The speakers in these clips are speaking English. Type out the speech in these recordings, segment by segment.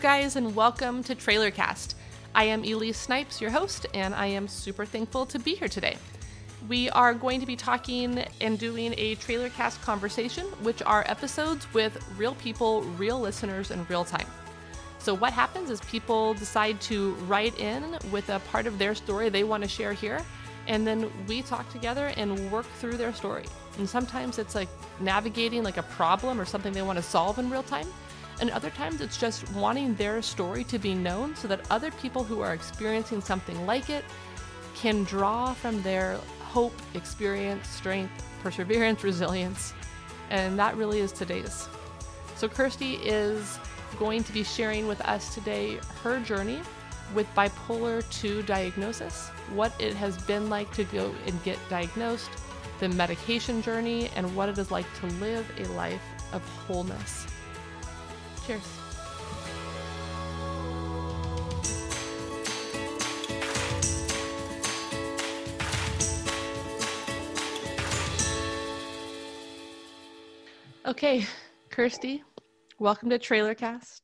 Guys, and welcome to Trailercast. I am Elise Snipes, your host, and I am super thankful to be here today. We are going to be talking and doing a Trailercast conversation, which are episodes with real people, real listeners, in real time. So, what happens is people decide to write in with a part of their story they want to share here, and then we talk together and work through their story. And sometimes it's like navigating like a problem or something they want to solve in real time. And other times it's just wanting their story to be known so that other people who are experiencing something like it can draw from their hope, experience, strength, perseverance, resilience. And that really is today's. So, Kirsty is going to be sharing with us today her journey with bipolar 2 diagnosis, what it has been like to go and get diagnosed, the medication journey, and what it is like to live a life of wholeness. Cheers. Okay, Kirsty, welcome to Trailercast.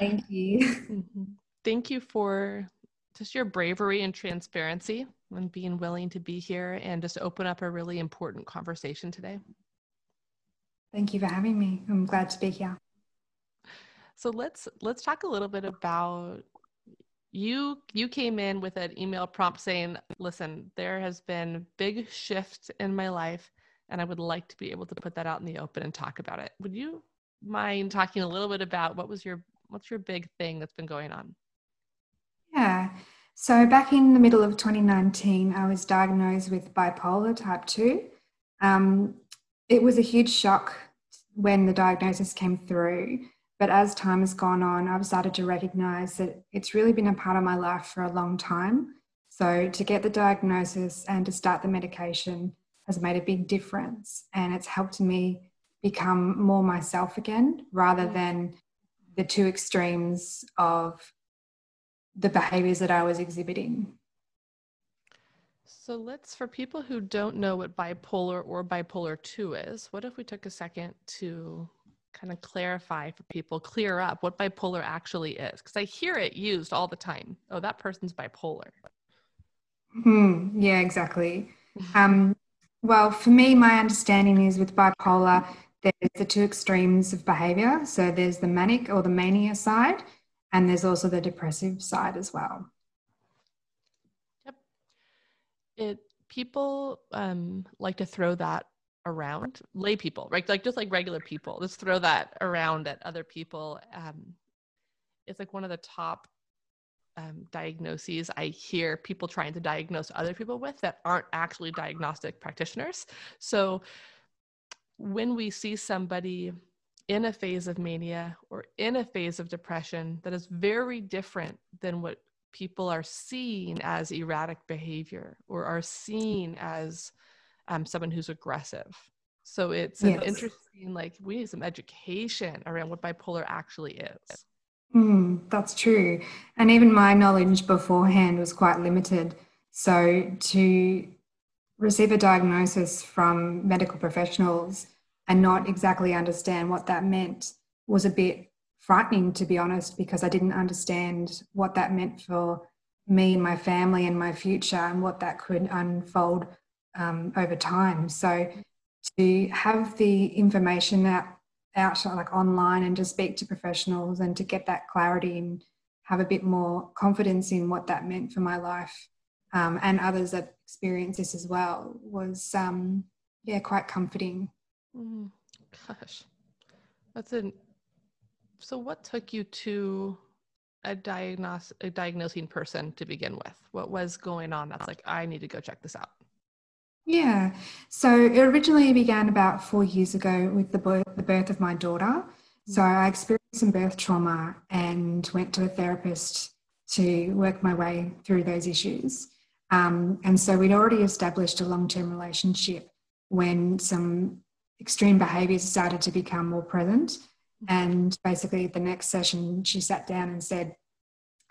Thank you. Mhm. Thank you for just your bravery and transparency and being willing to be here and just open up a really important conversation today. Thank you for having me. I'm glad to be here. So let's let's talk a little bit about you you came in with an email prompt saying, "Listen, there has been big shift in my life and I would like to be able to put that out in the open and talk about it." Would you mind talking a little bit about what was your what's your big thing that's been going on? Yeah. So back in the middle of 2019, I was diagnosed with bipolar type 2. Um, it was a huge shock when the diagnosis came through. But as time has gone on, I've started to recognize that it's really been a part of my life for a long time. So to get the diagnosis and to start the medication has made a big difference. And it's helped me become more myself again rather mm. than the two extremes of the behaviors that I was exhibiting. So let's, for people who don't know what bipolar or bipolar 2 is, what if we took a second to kind of clarify for people, clear up what bipolar actually is? Because I hear it used all the time. Oh, that person's bipolar. Hmm, yeah, exactly. Um, well, for me, my understanding is with bipolar, there's the two extremes of behavior. So there's the manic or the mania side, and there's also the depressive side as well. Yep. It people um, like to throw that around lay people, right? Like just like regular people, just throw that around at other people. Um, it's like one of the top um, diagnoses I hear people trying to diagnose other people with that aren't actually diagnostic practitioners. So when we see somebody in a phase of mania or in a phase of depression that is very different than what people are seeing as erratic behavior or are seen as um, someone who's aggressive. So it's an Yes. interesting, like, we need some education around what bipolar actually is. Mm, that's true. And even my knowledge beforehand was quite limited. So to receive a diagnosis from medical professionals and not exactly understand what that meant was a bit frightening, to be honest, because I didn't understand what that meant for me and my family and my future and what that could unfold um, over time. So to have the information out out like online and to speak to professionals and to get that clarity and have a bit more confidence in what that meant for my life um, and others that experience this as well was um, yeah quite comforting Mm, gosh, that's an. So, what took you to a diagnose a diagnosing person to begin with? What was going on? That's like I need to go check this out. Yeah. So it originally began about four years ago with the birth, the birth of my daughter. So i experienced some birth trauma and went to a therapist to work my way through those issues. Um, and so we'd already established a long-term relationship when some extreme behaviors started to become more present. And basically, the next session, she sat down and said,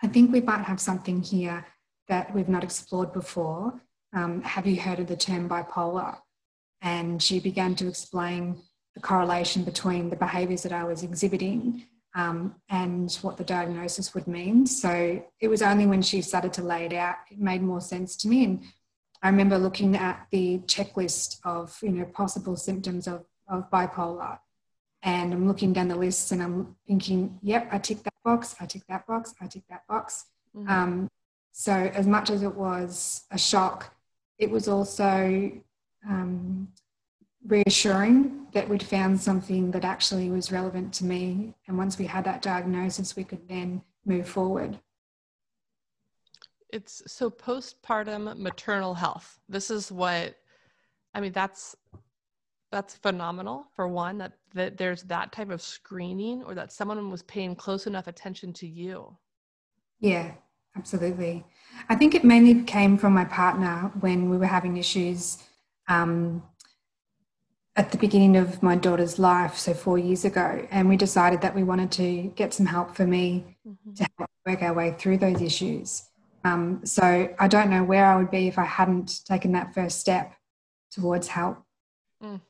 I think we might have something here that we've not explored before. Um, have you heard of the term bipolar? And she began to explain the correlation between the behaviors that I was exhibiting um, and what the diagnosis would mean. So it was only when she started to lay it out, it made more sense to me. And I remember looking at the checklist of you know possible symptoms of, of bipolar, and I'm looking down the list and I'm thinking, yep, I tick that box, I tick that box, I tick that box. Mm-hmm. Um, so as much as it was a shock, it was also um, reassuring that we'd found something that actually was relevant to me. And once we had that diagnosis, we could then move forward. It's so postpartum maternal health. This is what I mean, that's that's phenomenal for one that that there's that type of screening or that someone was paying close enough attention to you. Yeah, absolutely. I think it mainly came from my partner when we were having issues um, at the beginning of my daughter's life, so four years ago, and we decided that we wanted to get some help for me mm-hmm. to help work our way through those issues. Um, so I don't know where I would be if I hadn't taken that first step towards help. Mm.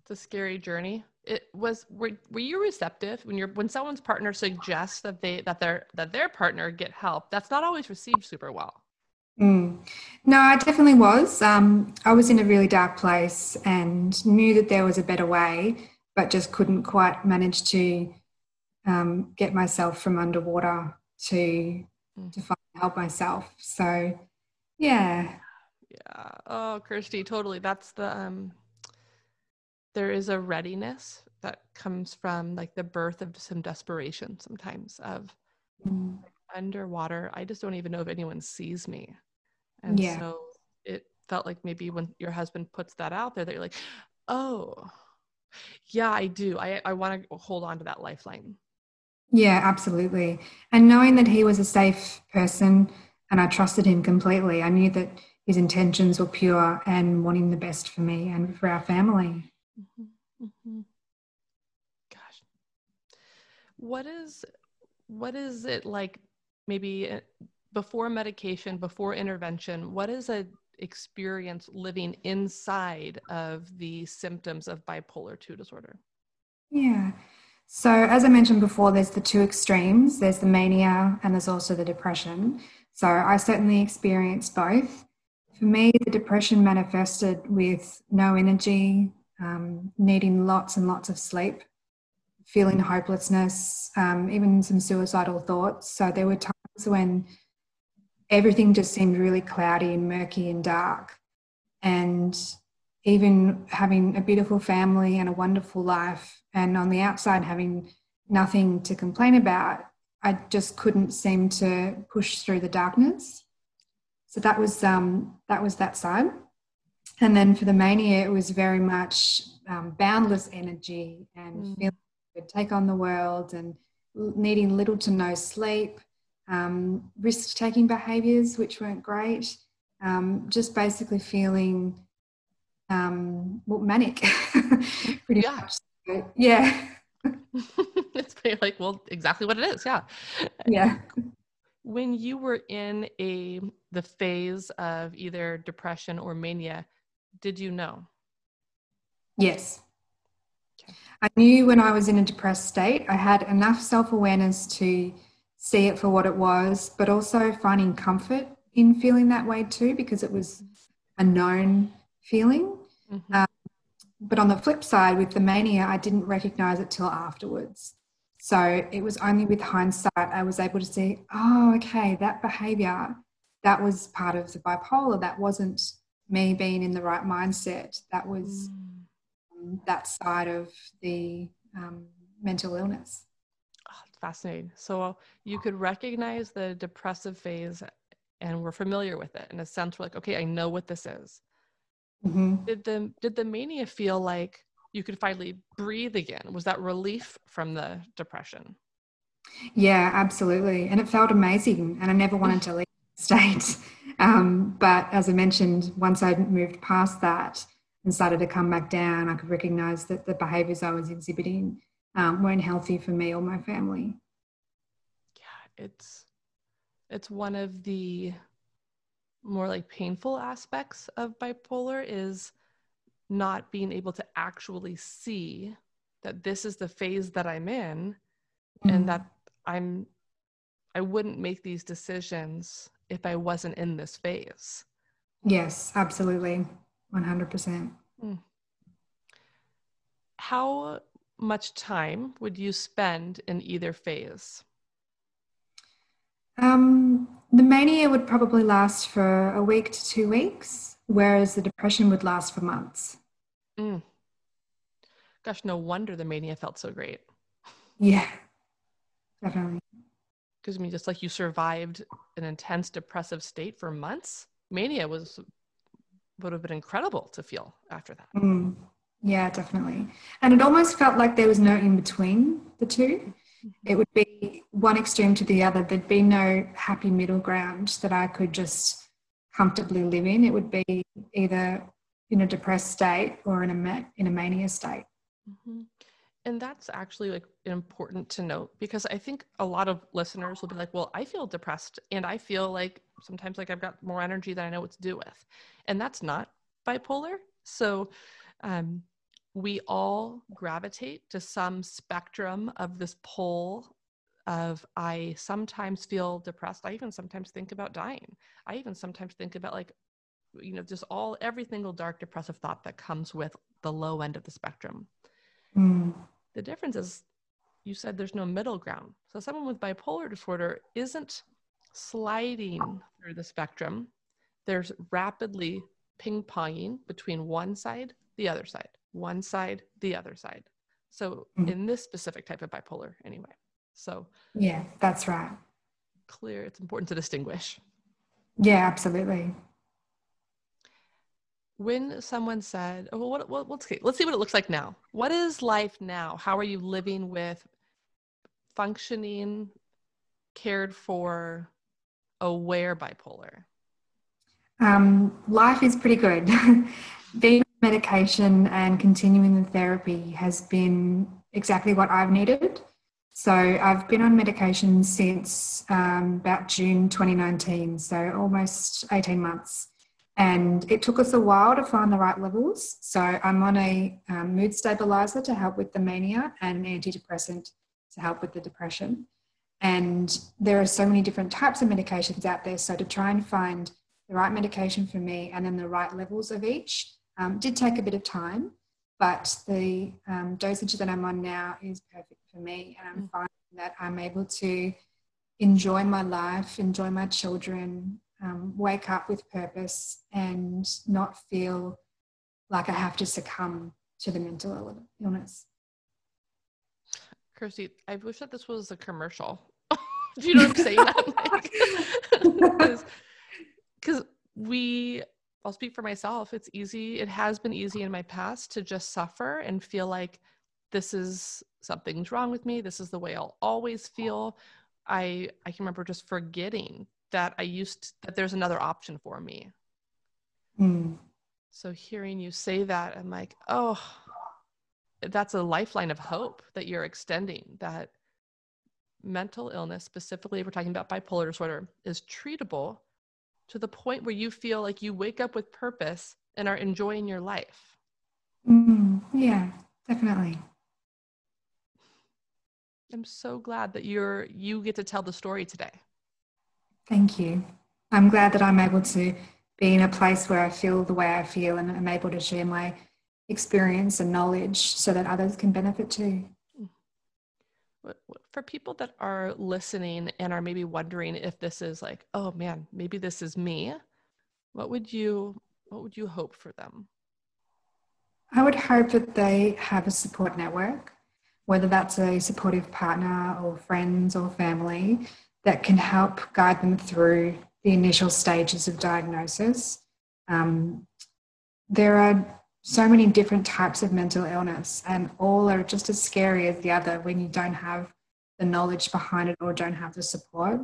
It's a scary journey. It was were, were you receptive when you're when someone's partner suggests that they that their that their partner get help? That's not always received super well. Mm. No, I definitely was. Um, I was in a really dark place and knew that there was a better way, but just couldn't quite manage to um, get myself from underwater to mm. to find help myself. So, yeah. Yeah. Oh, Kirsty, totally. That's the um. There is a readiness that comes from like the birth of some desperation sometimes of mm underwater. I just don't even know if anyone sees me. And yeah. so it felt like maybe when your husband puts that out there that you're like, oh, yeah, I do. I, I want to hold on to that lifeline. Yeah, absolutely. And knowing that he was a safe person and I trusted him completely, I knew that his intentions were pure and wanting the best for me and for our family. Mm-hmm. Mm-hmm. Gosh. What is what is it like maybe uh, before medication, before intervention, what is a experience living inside of the symptoms of bipolar 2 disorder? Yeah. So, as I mentioned before, there's the two extremes there's the mania and there's also the depression. So, I certainly experienced both. For me, the depression manifested with no energy, um, needing lots and lots of sleep, feeling hopelessness, um, even some suicidal thoughts. So, there were times when everything just seemed really cloudy and murky and dark. And even having a beautiful family and a wonderful life, and on the outside having nothing to complain about, I just couldn't seem to push through the darkness. So that was um, that was that side. And then for the mania, it was very much um, boundless energy and mm. feeling take on the world and needing little to no sleep um, risk taking behaviors, which weren't great, um, just basically feeling um, well, manic, pretty yeah. much. So, yeah. it's pretty like, well, exactly what it is. Yeah. Yeah. When you were in a the phase of either depression or mania, did you know? Yes. Okay. I knew when I was in a depressed state, I had enough self awareness to see it for what it was, but also finding comfort in feeling that way too, because it was a known feeling. Mm-hmm. Um, but on the flip side, with the mania, I didn't recognize it till afterwards. So it was only with hindsight I was able to see, oh, okay, that behavior, that was part of the bipolar. That wasn't me being in the right mindset. That was mm. that side of the um, mental illness fascinating. So you could recognize the depressive phase and we're familiar with it in a sense we're like, okay, I know what this is. Mm-hmm. Did the did the mania feel like you could finally breathe again? Was that relief from the depression? Yeah, absolutely. And it felt amazing. And I never wanted to leave state. Um, but as I mentioned, once I moved past that and started to come back down, I could recognize that the behaviors I was exhibiting um, weren't healthy for me or my family. Yeah, it's it's one of the more like painful aspects of bipolar is not being able to actually see that this is the phase that I'm in Mm. and that I'm I wouldn't make these decisions if I wasn't in this phase. Yes, absolutely. 100%. How much time would you spend in either phase? Um, the mania would probably last for a week to two weeks, whereas the depression would last for months. Mm. Gosh, no wonder the mania felt so great. Yeah, definitely. Because I mean, just like you survived an intense depressive state for months, mania was would have been incredible to feel after that. Mm, yeah, definitely. And it almost felt like there was no in between the two. It would be one extreme to the other. There'd be no happy middle ground that I could just comfortably live in. It would be either in a depressed state or in a in a mania state. Mhm. And that's actually like important to note because I think a lot of listeners will be like, well, I feel depressed and I feel like sometimes like I've got more energy than I know what to do with. And that's not bipolar. So um, we all gravitate to some spectrum of this pole of I sometimes feel depressed. I even sometimes think about dying. I even sometimes think about like, you know, just all every single dark depressive thought that comes with the low end of the spectrum. Mm, The difference is you said there's no middle ground. So someone with bipolar disorder isn't sliding through the spectrum. There's rapidly ping ponging between one side, the other side, one side, the other side. So Mhm. in this specific type of bipolar, anyway. So yeah, that's right. clear, it's important to distinguish. Yeah, absolutely. When someone said, "Oh, what, what, let's see, let's see what it looks like now. What is life now? How are you living with functioning, cared for, aware bipolar?" Um, life is pretty good. Being on medication and continuing the therapy has been exactly what I've needed. So I've been on medication since um, about June 2019, so almost 18 months. And it took us a while to find the right levels. So I'm on a um, mood stabilizer to help with the mania and an antidepressant to help with the depression. And there are so many different types of medications out there. So to try and find the right medication for me and then the right levels of each um, did take a bit of time, but the um, dosage that I'm on now is perfect for me. And I'm Mm. finding that I'm able to enjoy my life, enjoy my children, um, wake up with purpose, and not feel like I have to succumb to the mental illness. Kirsty, I wish that this was a commercial. Do you know what I'm saying? Because we, I'll speak for myself. It's easy. It has been easy in my past to just suffer and feel like this is something's wrong with me. This is the way I'll always feel. I I can remember just forgetting that I used that there's another option for me. Mm. So hearing you say that, I'm like, oh, that's a lifeline of hope that you're extending. That mental illness, specifically, if we're talking about bipolar disorder, is treatable to the point where you feel like you wake up with purpose and are enjoying your life. Mm. Yeah, definitely. I'm so glad that you're you get to tell the story today. Thank you. I'm glad that I'm able to be in a place where I feel the way I feel and I'm able to share my experience and knowledge so that others can benefit too. For people that are listening and are maybe wondering if this is like, oh man, maybe this is me, what would you what would you hope for them? I would hope that they have a support network, whether that's a supportive partner or friends or family, that can help guide them through the initial stages of diagnosis. Um, there are so many different types of mental illness, and all are just as scary as the other when you don't have the knowledge behind it or don't have the support.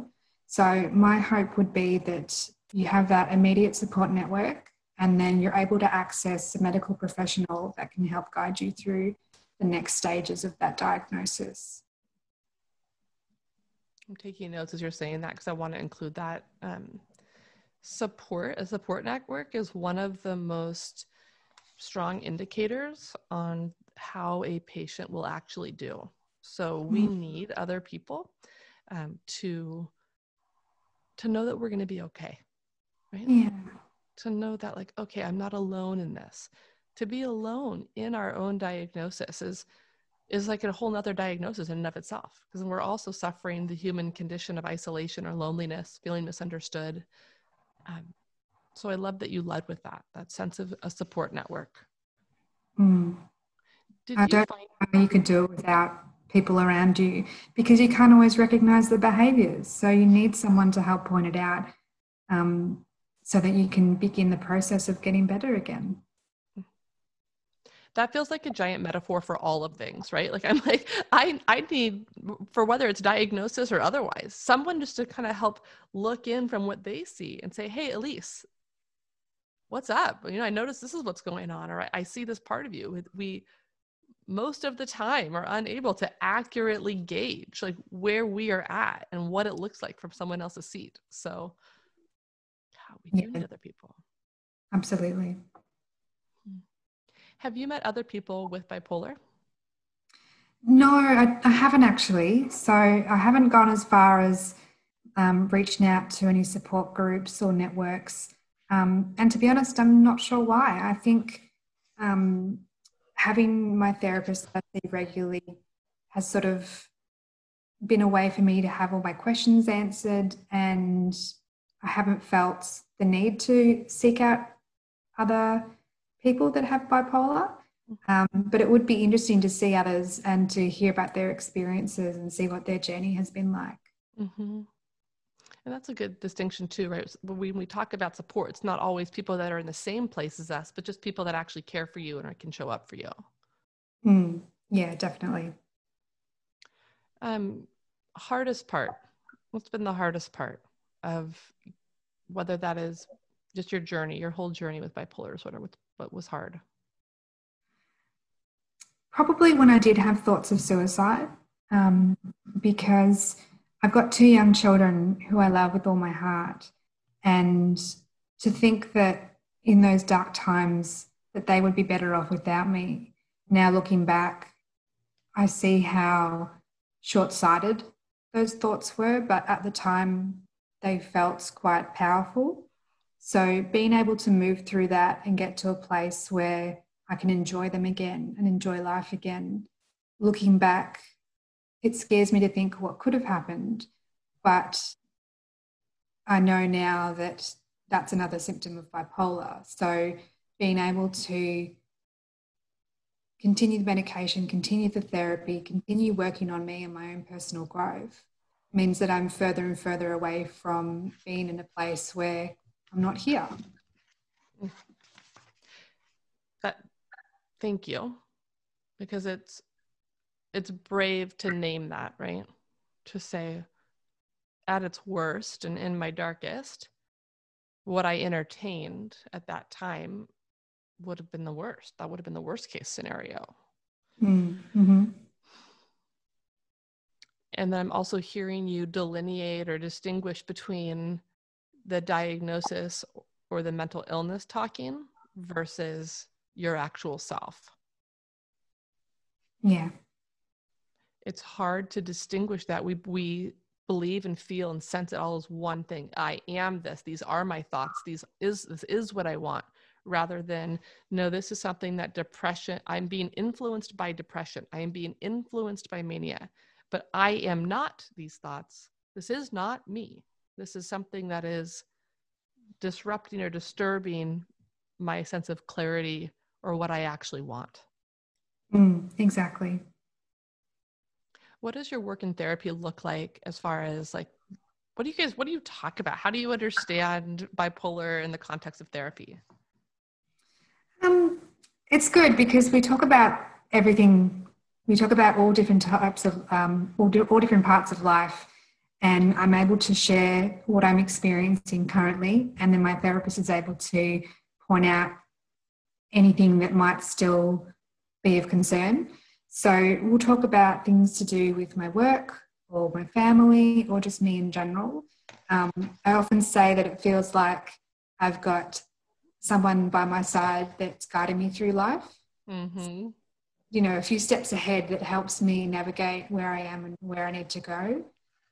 So, my hope would be that you have that immediate support network and then you're able to access a medical professional that can help guide you through the next stages of that diagnosis. I'm taking notes as you're saying that because I want to include that. Um, support, a support network is one of the most strong indicators on how a patient will actually do. So we mm-hmm. need other people um, to to know that we're going to be okay, right? Yeah. To know that like, okay, I'm not alone in this. To be alone in our own diagnosis is is like a whole nother diagnosis in and of itself because we're also suffering the human condition of isolation or loneliness feeling misunderstood. Um, so i love that you led with that that sense of a support network. Mm. i don't find- know how you could do it without people around you because you can't always recognize the behaviors. So you need someone to help point it out um, so that you can begin the process of getting better again that feels like a giant metaphor for all of things right? Like i'm like i i need for whether it's diagnosis or otherwise someone just to kind of help look in from what they see and say hey elise what's up? You know i notice this is what's going on or i, I see this part of you we most of the time are unable to accurately gauge like where we are at and what it looks like from someone else's seat. So how we do yeah. need other people. Absolutely have you met other people with bipolar? No, I, I haven't actually. So I haven't gone as far as um, reaching out to any support groups or networks. Um, and to be honest, I'm not sure why. I think um, having my therapist that I see regularly has sort of been a way for me to have all my questions answered, and I haven't felt the need to seek out other people that have bipolar. Um, but it would be interesting to see others and to hear about their experiences and see what their journey has been like. Mm-hmm. And that's a good distinction too, right? When we talk about support, it's not always people that are in the same place as us, but just people that actually care for you and can show up for you. Mm, yeah, definitely. Um, hardest part. What's been the hardest part of whether that is just your journey, your whole journey with bipolar disorder? What's what was hard? Probably when I did have thoughts of suicide, um, because I've got two young children who I love with all my heart. And to think that in those dark times that they would be better off without me. Now looking back, I see how short-sighted those thoughts were, but at the time they felt quite powerful. So being able to move through that and get to a place where I can enjoy them again and enjoy life again, looking back, it scares me to think what could have happened. But I know now that that's another symptom of bipolar. So being able to continue the medication, continue the therapy, continue working on me and my own personal growth means that I'm further and further away from being in a place where I'm not here. That, thank you, because it's it's brave to name that, right? To say, at its worst and in my darkest, what I entertained at that time would have been the worst. That would have been the worst case scenario. Mm-hmm. And then I'm also hearing you delineate or distinguish between the diagnosis or the mental illness talking versus your actual self. Yeah. It's hard to distinguish that. We we believe and feel and sense it all as one thing. I am this. These are my thoughts. These is this is what I want rather than no this is something that depression I'm being influenced by depression. I am being influenced by mania. But I am not these thoughts. This is not me. This is something that is disrupting or disturbing my sense of clarity or what I actually want. Mm, exactly. What does your work in therapy look like as far as like what do you guys what do you talk about? How do you understand bipolar in the context of therapy? Um, it's good because we talk about everything. We talk about all different types of um, all, all different parts of life and I'm able to share what I'm experiencing currently. And then my therapist is able to point out anything that might still be of concern. So we'll talk about things to do with my work or my family or just me in general. Um, I often say that it feels like I've got someone by my side that's guiding me through life. Mm-hmm. You know, a few steps ahead that helps me navigate where I am and where I need to go.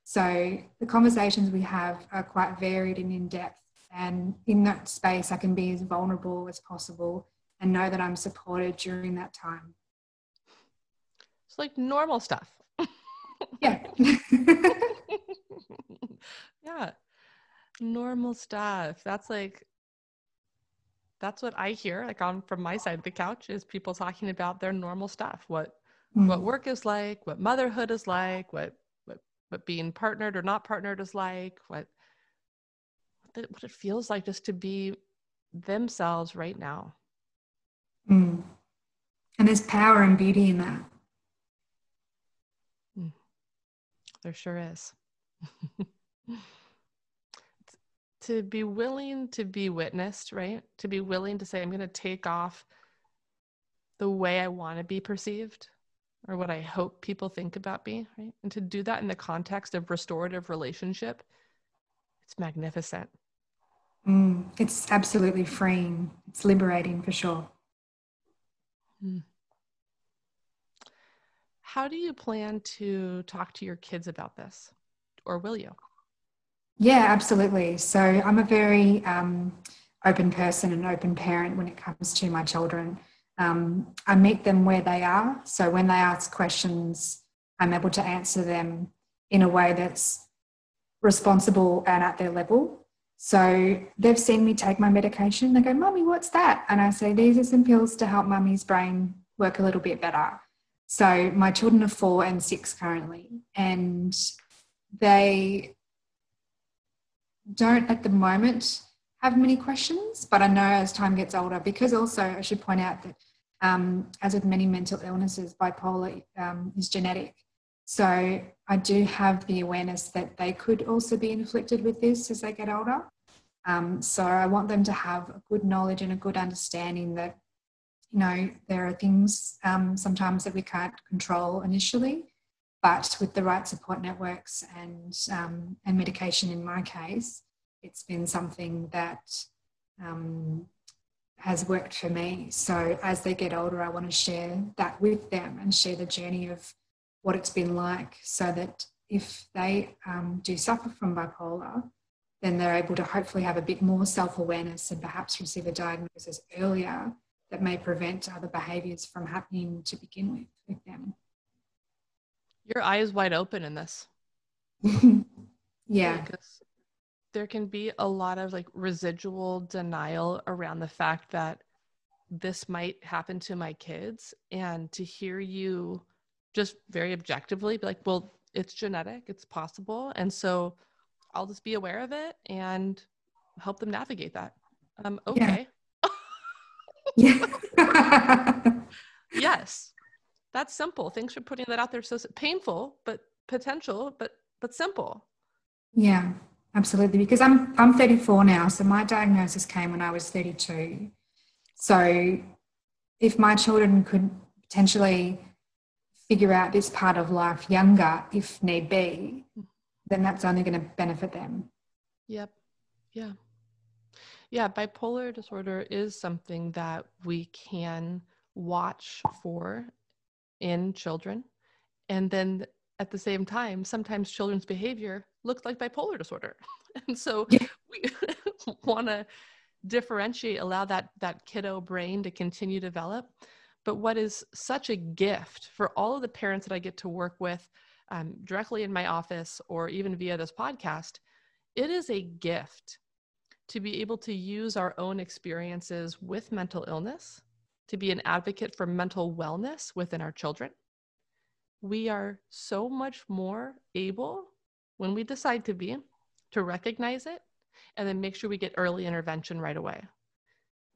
So the conversations we have are quite varied and in depth. And in that space, I can be as vulnerable as possible and know that I'm supported during that time. It's like normal stuff. yeah. yeah. Normal stuff. That's like that's what I hear like on from my side of the couch is people talking about their normal stuff. What mm. what work is like, what motherhood is like, what what being partnered or not partnered is like, what what it feels like just to be themselves right now. Mm. And there's power and beauty in that. Mm. There sure is. to be willing to be witnessed, right? To be willing to say, I'm going to take off the way I want to be perceived or what I hope people think about me, right? And to do that in the context of restorative relationship, it's magnificent. Mm, it's absolutely freeing. It's liberating for sure. Mm. How do you plan to talk to your kids about this? Or will you? Yeah, absolutely. So I'm a very um, open person and open parent when it comes to my children. Um, I meet them where they are. So when they ask questions, I'm able to answer them in a way that's responsible and at their level. So they've seen me take my medication. They go, Mummy, what's that? And I say, These are some pills to help mummy's brain work a little bit better. So my children are four and six currently, and they don't at the moment have many questions, but I know as time gets older, because also I should point out that um, as with many mental illnesses, bipolar um, is genetic. So I do have the awareness that they could also be inflicted with this as they get older. Um, so I want them to have a good knowledge and a good understanding that, you know, there are things um, sometimes that we can't control initially, but with the right support networks and, um, and medication in my case, it's been something that um, has worked for me. So as they get older, I want to share that with them and share the journey of what it's been like so that if they um, do suffer from bipolar, then they're able to hopefully have a bit more self awareness and perhaps receive a diagnosis earlier that may prevent other behaviors from happening to begin with with them. Your eye is wide open in this. yeah. Because there can be a lot of like residual denial around the fact that this might happen to my kids. And to hear you just very objectively be like, well, it's genetic, it's possible. And so I'll just be aware of it and help them navigate that. Um, okay. Yeah. yes that's simple thanks for putting that out there so painful but potential but but simple yeah absolutely because i'm i'm 34 now so my diagnosis came when i was 32 so if my children could potentially figure out this part of life younger if need be then that's only going to benefit them. Yep yeah. Yeah bipolar disorder is something that we can watch for in children. And then at the same time, sometimes children's behavior looks like bipolar disorder. and so yeah. we want to differentiate, allow that, that kiddo brain to continue to develop. But what is such a gift for all of the parents that I get to work with um, directly in my office or even via this podcast, it is a gift to be able to use our own experiences with mental illness to be an advocate for mental wellness within our children. We are so much more able when we decide to be to recognize it and then make sure we get early intervention right away.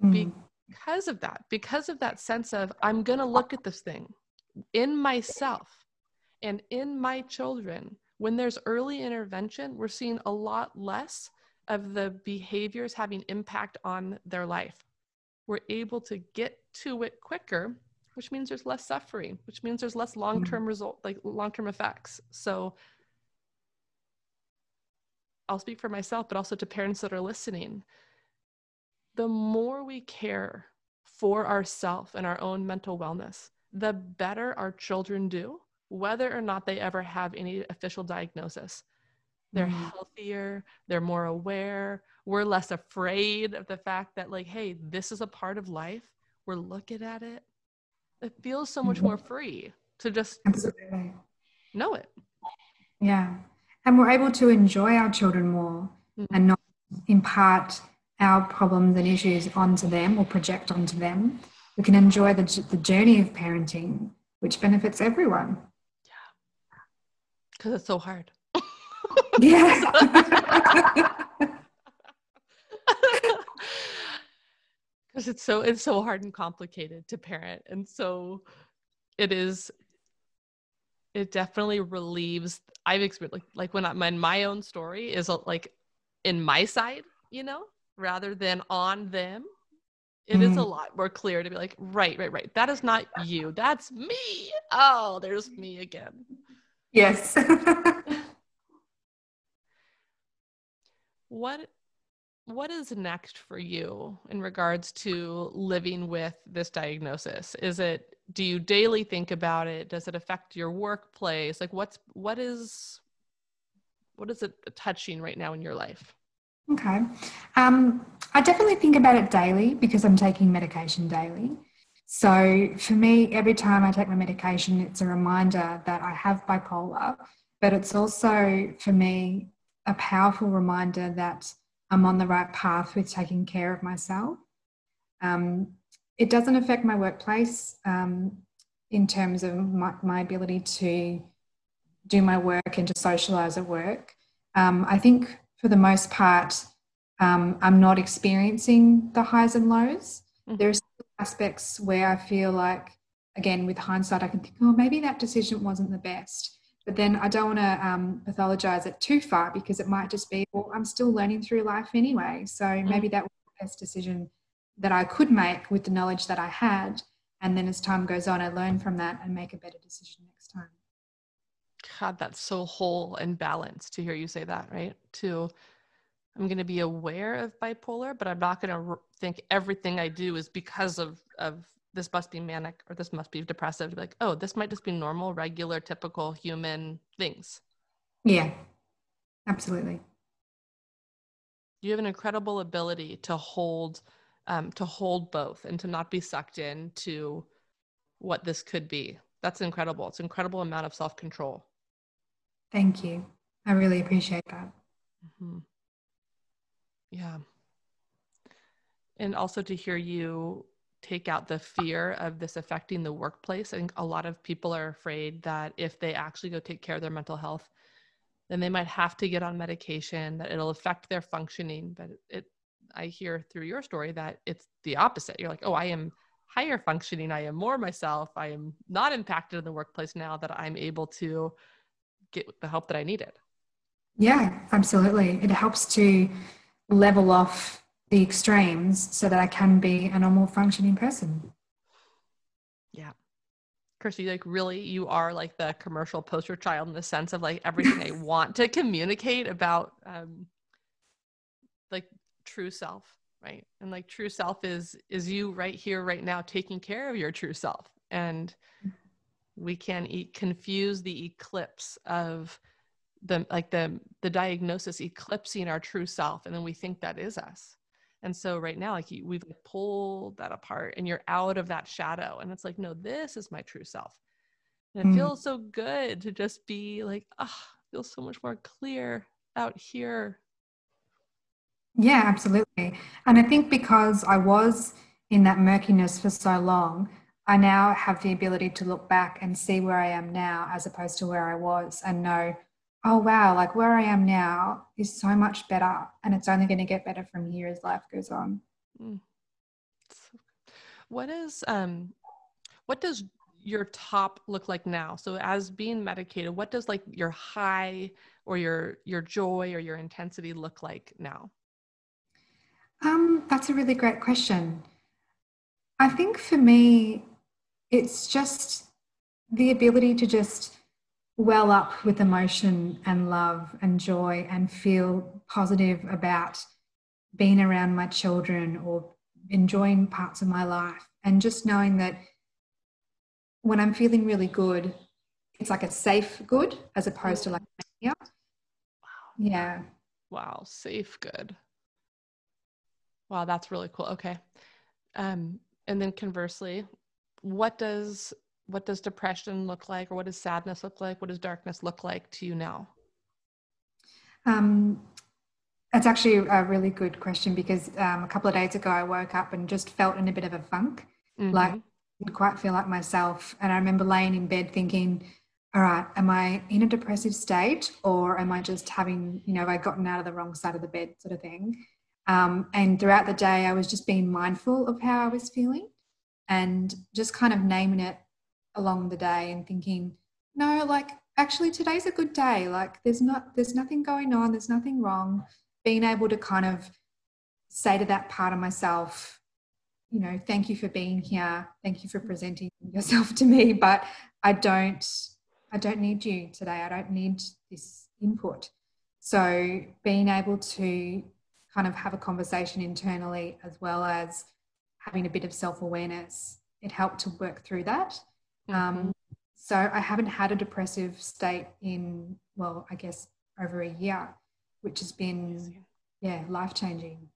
Mm. Because of that, because of that sense of, I'm going to look at this thing in myself and in my children. When there's early intervention, we're seeing a lot less of the behaviors having impact on their life we're able to get to it quicker which means there's less suffering which means there's less long-term mm-hmm. result like long-term effects so i'll speak for myself but also to parents that are listening the more we care for ourselves and our own mental wellness, the better our children do, whether or not they ever have any official diagnosis. They're mm-hmm. healthier, they're more aware, we're less afraid of the fact that, like, hey, this is a part of life. We're looking at it. It feels so much mm-hmm. more free to just Absolutely. know it. Yeah. And we're able to enjoy our children more mm-hmm. and not impart our problems and issues onto them or project onto them. We can enjoy the, the journey of parenting, which benefits everyone. Yeah. Because it's so hard. yeah. because it's so it's so hard and complicated to parent and so it is it definitely relieves i've experienced like, like when i my, my own story is uh, like in my side you know rather than on them It mm. is a mm-hmm. lot more clear to be like right right right. That is not you. That's me. Oh there's me again. Yes. What what is next for you in regards to living with this diagnosis? Is it do you daily think about it? Does it affect your workplace? Like what's what is what is it touching right now in your life? Okay. Um, i definitely think about it daily because i'm taking medication daily. So for me every time i take my medication it's a reminder that i have bipolar but it's also for me a powerful reminder that I'm on the right path with taking care of myself. Um, it doesn't affect my workplace um, in terms of my, my, ability to do my work and to socialize at work. Um, I think for the most part, um, I'm not experiencing the highs and lows. Mm-hmm. There are aspects where I feel like, again, with hindsight, I can think, oh, maybe that decision wasn't the best. But then I don't want to um, pathologize it too far because it might just be, well, I'm still learning through life anyway. So mm. maybe that was the best decision that I could make with the knowledge that I had. And then as time goes on, I learn from that and make a better decision next time. God, that's so whole and balanced to hear you say that, right? To I'm going to be aware of bipolar, but I'm not going to think everything I do is because of of this must be manic or this must be depressive like oh this might just be normal regular typical human things yeah absolutely you have an incredible ability to hold um, to hold both and to not be sucked in to what this could be that's incredible it's an incredible amount of self-control thank you i really appreciate that mm-hmm. yeah and also to hear you take out the fear of this affecting the workplace. I think a lot of people are afraid that if they actually go take care of their mental health, then they might have to get on medication, that it'll affect their functioning. But it, I hear through your story that it's the opposite. You're like, oh, I am higher functioning. I am more myself. I am not impacted in the workplace now that I'm able to get the help that I needed. Yeah, absolutely. It helps to level off the extremes so that I can be a normal functioning person. Yeah. Kirsty, like really, you are like the commercial poster child in the sense of like everything I want to communicate about um like true self, right? And like true self is is you right here, right now, taking care of your true self. And we can e- confuse the eclipse of the like the the diagnosis eclipsing our true self and then we think that is us and so right now, like you, we've pulled that apart and you're out of that shadow. And it's like, no, this is my true self. And it mm. feels so good to just be like, ah, oh, feels so much more clear out here. Yeah, absolutely. And I think because I was in that murkiness for so long, I now have the ability to look back and see where I am now as opposed to where I was and know, oh wow, like where I am now is so much better, and it's only going to get better from here as life goes on. Mm. What is um, what does your top look like now? So as being medicated, what does like your high or your your joy or your intensity look like now? Um, that's a really great question. I think for me, it's just the ability to just well up with emotion and love and joy and feel positive about being around my children or enjoying parts of my life and just knowing that when I'm feeling really good, it's like a safe good as opposed to like yeah. Wow. Yeah. Wow, safe good. Wow, that's really cool. Okay. Um, and then conversely, what does what does depression look like or what does sadness look like? What does darkness look like to you now? Um, that's actually a really good question because um, a couple of days ago I woke up and just felt in a bit of a funk, mm-hmm. like didn't quite feel like myself. And I remember laying in bed thinking, all right, am I in a depressive state or am I just having, you know, have I gotten out of the wrong side of the bed sort of thing? Um, and throughout the day, I was just being mindful of how I was feeling and just kind of naming it along the day and thinking, no, like actually today's a good day. Like there's not, there's nothing going on. There's nothing wrong. Being able to kind of say to that part of myself, you know, thank you for being here. Thank you for presenting yourself to me, but I don't, I don't need you today. I don't need this input. So being able to kind of have a conversation internally as well as having a bit of self-awareness, it helped to work through that. Um, mm-hmm. Um, so I haven't had a depressive state in, well, I guess over a year, which has been, yeah, life changing.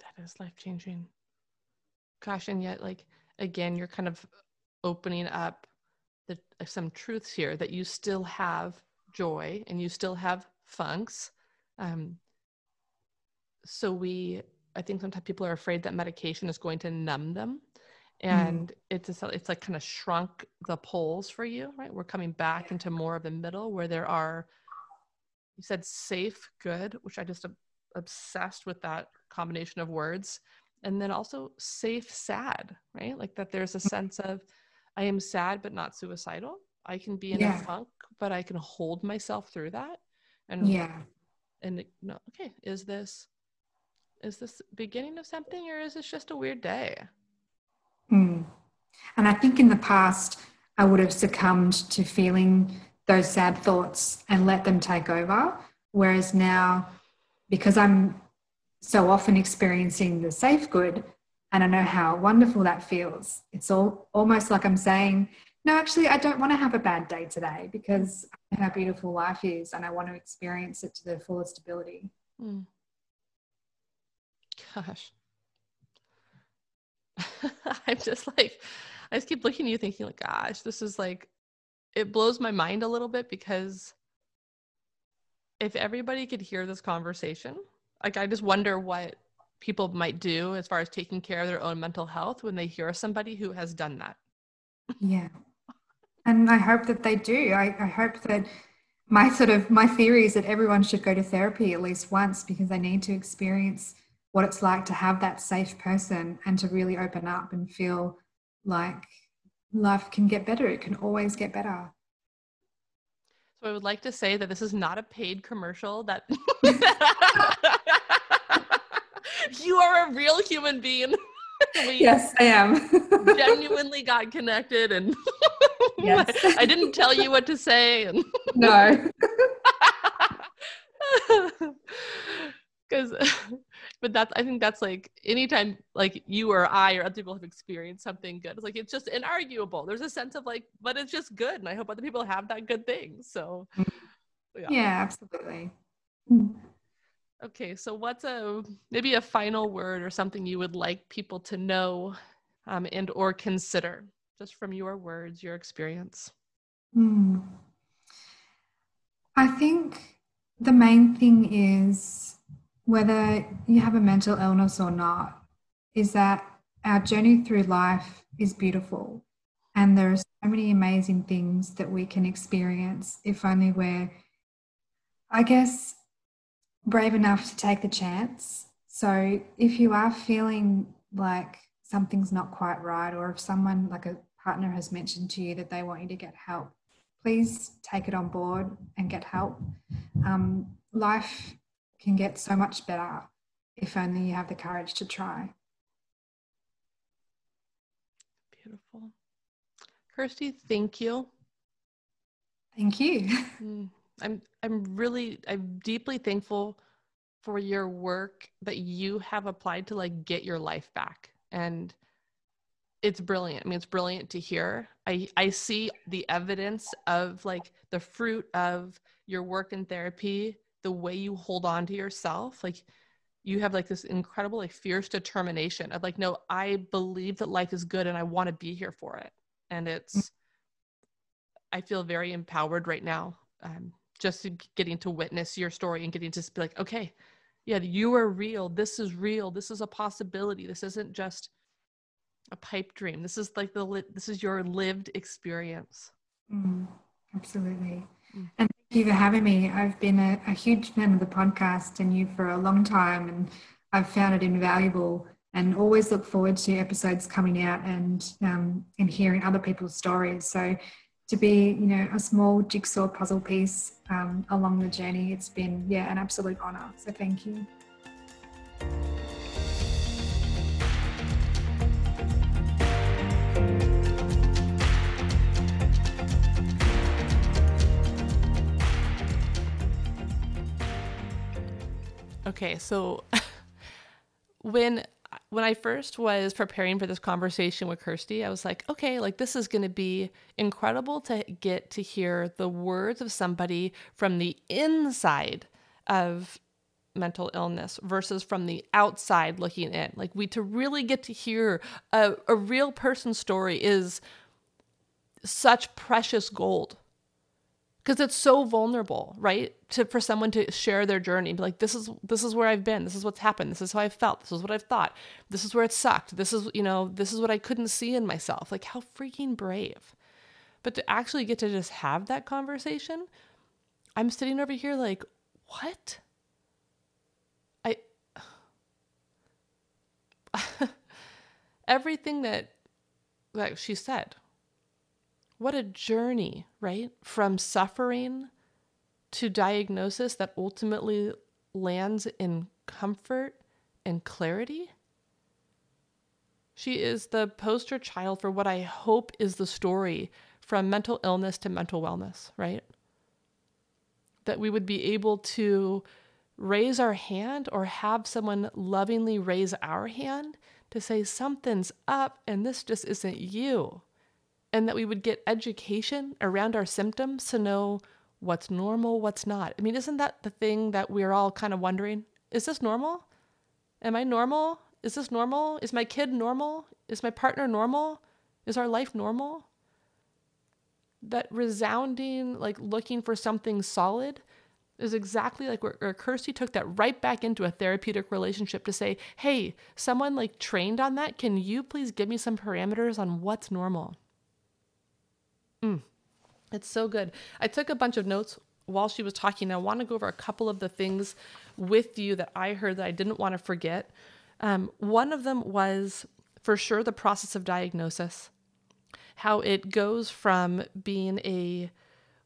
That is life changing gosh and yet like again you're kind of opening up the, uh, some truths here that you still have joy and you still have funks um, so we i think sometimes people are afraid that medication is going to numb them and mm. it's a, it's like kind of shrunk the poles for you right we're coming back into more of the middle where there are you said safe good which i just obsessed with that combination of words and then also safe sad right like that there's a mm. sense of i am sad but not suicidal i can be in yeah. a funk but i can hold myself through that and yeah and no okay is this is this beginning of something or is this just a weird day mm. and i think in the past i would have succumbed to feeling those sad thoughts and let them take over whereas now because i'm so often experiencing the safe good and I know how wonderful that feels. It's all almost like I'm saying, no, actually, I don't want to have a bad day today because how beautiful life is and I want to experience it to the fullest ability. Mm. Gosh. I'm just like, I just keep looking at you thinking, like, gosh, this is like, it blows my mind a little bit because if everybody could hear this conversation, like i just wonder what people might do as far as taking care of their own mental health when they hear somebody who has done that. Yeah. And i hope that they do. I, I hope that my sort of my theory is that everyone should go to therapy at least once because they need to experience what it's like to have that safe person and to really open up and feel like life can get better it can always get better so I would like to say that this is not a paid commercial that you are a real human being. yes, I am. genuinely got connected and yes. I didn't tell you what to say and no. But that's i think that's like anytime like you or i or other people have experienced something good it's like it's just inarguable there's a sense of like but it's just good and i hope other people have that good thing so mm-hmm. yeah, yeah absolutely okay so what's a maybe a final word or something you would like people to know um, and or consider just from your words your experience mm. i think the main thing is whether you have a mental illness or not, is that our journey through life is beautiful. And there are so many amazing things that we can experience if only we're, I guess, brave enough to take the chance. So if you are feeling like something's not quite right, or if someone like a partner has mentioned to you that they want you to get help, please take it on board and get help. Um, life can get so much better if only you have the courage to try. Beautiful. Kirsty, thank you. Thank you. Mm, I'm I'm really I'm deeply thankful for your work that you have applied to like get your life back. And it's brilliant. I mean, it's brilliant to hear. I, I see the evidence of like the fruit of your work in therapy, the way you hold on to yourself. Like you have like this incredible, like fierce determination of like, no, I believe that life is good and I want to be here for it. And it's, I feel very empowered right now. Um, just getting to witness your story and getting to be like, okay, yeah, you are real. This is real. This is a possibility. This isn't just a pipe dream. This is like the this is your lived experience. Mm, absolutely. And thank you for having me. I've been a, a huge fan of the podcast and you for a long time, and I've found it invaluable. And always look forward to episodes coming out and um, and hearing other people's stories. So to be, you know, a small jigsaw puzzle piece um, along the journey. It's been, yeah, an absolute honor. So thank you. Okay, so when when I first was preparing for this conversation with Kirsty, I was like, okay, like this is going to be incredible to get to hear the words of somebody from the inside of mental illness versus from the outside looking in. Like we to really get to hear a, a real person's story is such precious gold because it's so vulnerable right? To for someone to share their journey be like this is this is where i've been. This is what's happened. This is how i've felt. This is what i've thought. This is where it sucked. This is you know this is what i couldn't see in myself. Like how freaking brave. But to actually get to just have that conversation i'm sitting over here like what? I everything that that she said. What a journey, right? From suffering to diagnosis that ultimately lands in comfort and clarity. She is the poster child for what I hope is the story from mental illness to mental wellness, right? That we would be able to raise our hand or have someone lovingly raise our hand to say, something's up and this just isn't you and that we would get education around our symptoms to know what's normal, what's not. I mean, isn't that the thing that we're all kind of wondering? Is this normal? Am I normal? Is this normal? Is my kid normal? Is my partner normal? Is our life normal? That resounding, like looking for something solid, is exactly like where, where Kirsty took that right back into a therapeutic relationship to say, hey, someone like trained on that, can you please give me some parameters on what's normal? Mm, it's so good. I took a bunch of notes while she was talking. I want to go over a couple of the things with you that I heard that I didn't want to forget. Um, one of them was for sure the process of diagnosis, how it goes from being a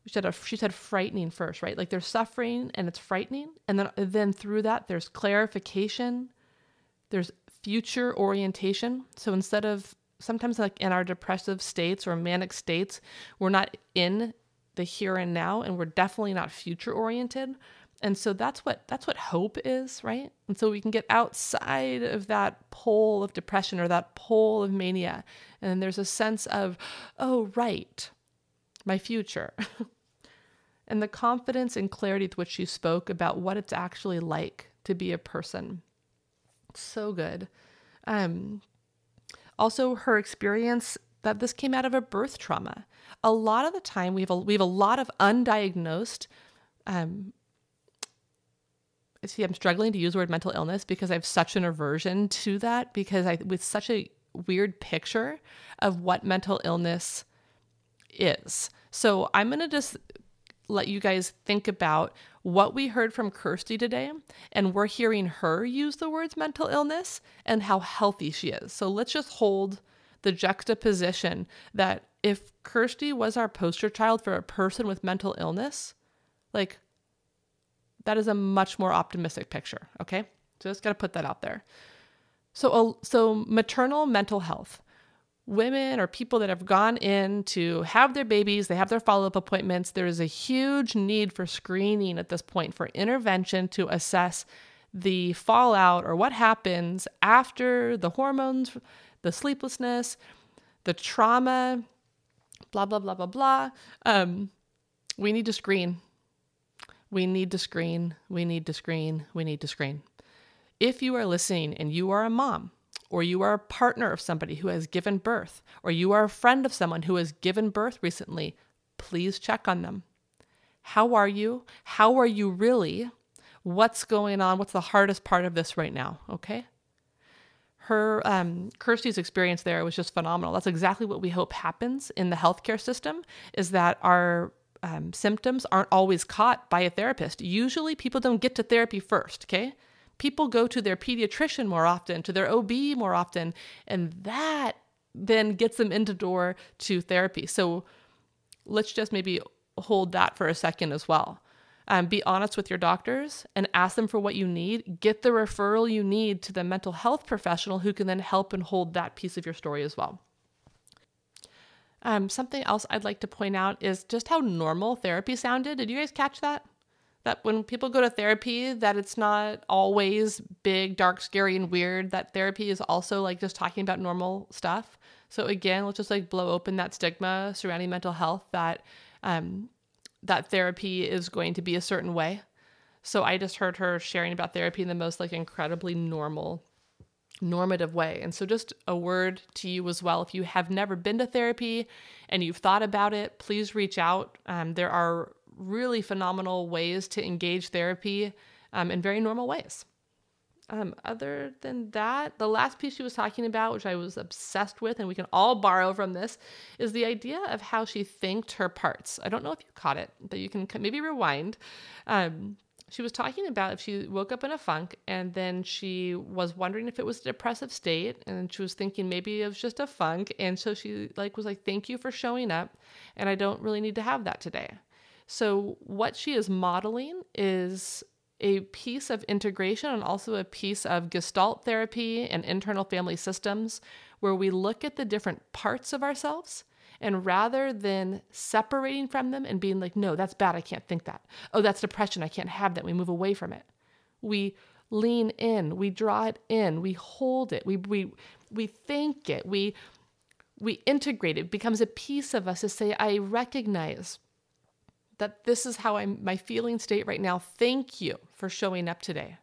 she said, she said frightening first, right? Like there's suffering and it's frightening. And then, then through that, there's clarification, there's future orientation. So instead of sometimes like in our depressive states or manic states, we're not in the here and now and we're definitely not future oriented. And so that's what that's what hope is, right? And so we can get outside of that pole of depression or that pole of mania. And there's a sense of, oh right, my future. and the confidence and clarity with which you spoke about what it's actually like to be a person. so good. Um, also, her experience that this came out of a birth trauma. A lot of the time, we have a, we have a lot of undiagnosed. Um, see, I'm struggling to use the word mental illness because I have such an aversion to that because I with such a weird picture of what mental illness is. So I'm to just let you guys think about what we heard from Kirsty today, and we're hearing her use the words mental illness and how healthy she is. So let's just hold the juxtaposition that if Kirsty was our poster child for a person with mental illness, like that is a much more optimistic picture. Okay. So just got to put that out there. So, so maternal mental health women or people that have gone in to have their babies, they have their follow up appointments. There is a huge need for screening at this point for intervention to assess the fallout or what happens after the hormones, the sleeplessness, the trauma, blah, blah, blah, blah, blah. Um, we need to screen. We need to screen. We need to screen. We need to screen. If you are listening and you are a mom, or you are a partner of somebody who has given birth, or you are a friend of someone who has given birth recently, please check on them. How are you? How are you really? What's going on? What's the hardest part of this right now? Okay. Her, um, Kirsty's experience there was just phenomenal. That's exactly what we hope happens in the healthcare system is that our um, symptoms aren't always caught by a therapist. Usually people don't get to therapy first, okay? People go to their pediatrician more often, to their OB more often, and that then gets them into door to therapy. So let's just maybe hold that for a second as well. Um, be honest with your doctors and ask them for what you need. Get the referral you need to the mental health professional who can then help and hold that piece of your story as well. Um, something else I'd like to point out is just how normal therapy sounded. Did you guys catch that? That when people go to therapy, that it's not always big, dark, scary, and weird. That therapy is also like just talking about normal stuff. So again, let's just like blow open that stigma surrounding mental health that um, that therapy is going to be a certain way. So I just heard her sharing about therapy in the most like incredibly normal normative way. And so just a word to you as well if you have never been to therapy and you've thought about it, please reach out. Um, there are really phenomenal ways to engage therapy um, in very normal ways. Um, other than that, the last piece she was talking about, which I was obsessed with, and we can all borrow from this, is the idea of how she thanked her parts. I don't know if you caught it, but you can maybe rewind. Um, she was talking about if she woke up in a funk and then she was wondering if it was a depressive state and she was thinking maybe it was just a funk and so she like was like thank you for showing up and I don't really need to have that today. So what she is modeling is a piece of integration and also a piece of gestalt therapy and internal family systems where we look at the different parts of ourselves and rather than separating from them and being like, no, that's bad, I can't think that. Oh, that's depression, I can't have that. We move away from it. We lean in, we draw it in, we hold it, we we we think it, we we integrate it, it becomes a piece of us to say, I recognize that this is how I'm my feeling state right now. Thank you for showing up today.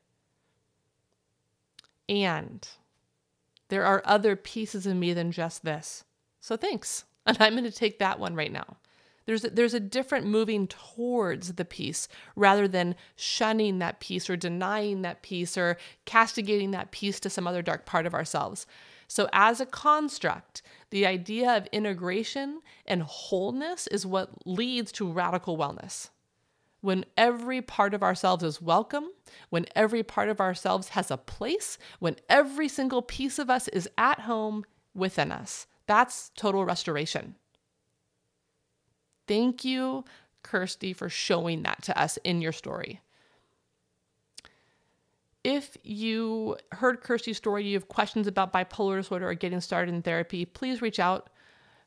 And there are other pieces of me than just this. So thanks. And I'm going to take that one right now. There's a, there's a different moving towards the piece rather than shunning that piece or denying that piece or castigating that piece to some other dark part of ourselves. So, as a construct, the idea of integration and wholeness is what leads to radical wellness. When every part of ourselves is welcome, when every part of ourselves has a place, when every single piece of us is at home within us, that's total restoration. Thank you, Kirsty, for showing that to us in your story if you heard Kirsty's story, you have questions about bipolar disorder or getting started in therapy, please reach out.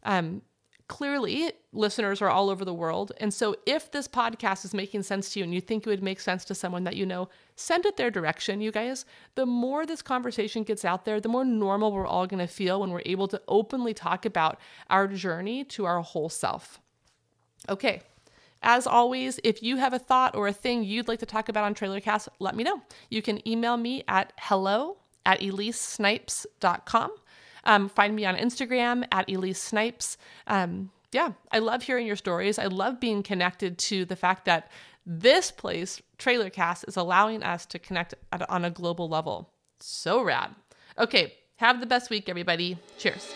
Um, clearly, listeners are all over the world. And so, if this podcast is making sense to you and you think it would make sense to someone that you know, send it their direction, you guys. The more this conversation gets out there, the more normal we're all going to feel when we're able to openly talk about our journey to our whole self. Okay, as always, if you have a thought or a thing you'd like to talk about on TrailerCast, let me know. You can email me at hello at elisesnipes.com. Um, find me on Instagram at Elise Snipes. Um, yeah, I love hearing your stories. I love being connected to the fact that this place, TrailerCast, is allowing us to connect at, on a global level. So rad. Okay, have the best week, everybody. Cheers.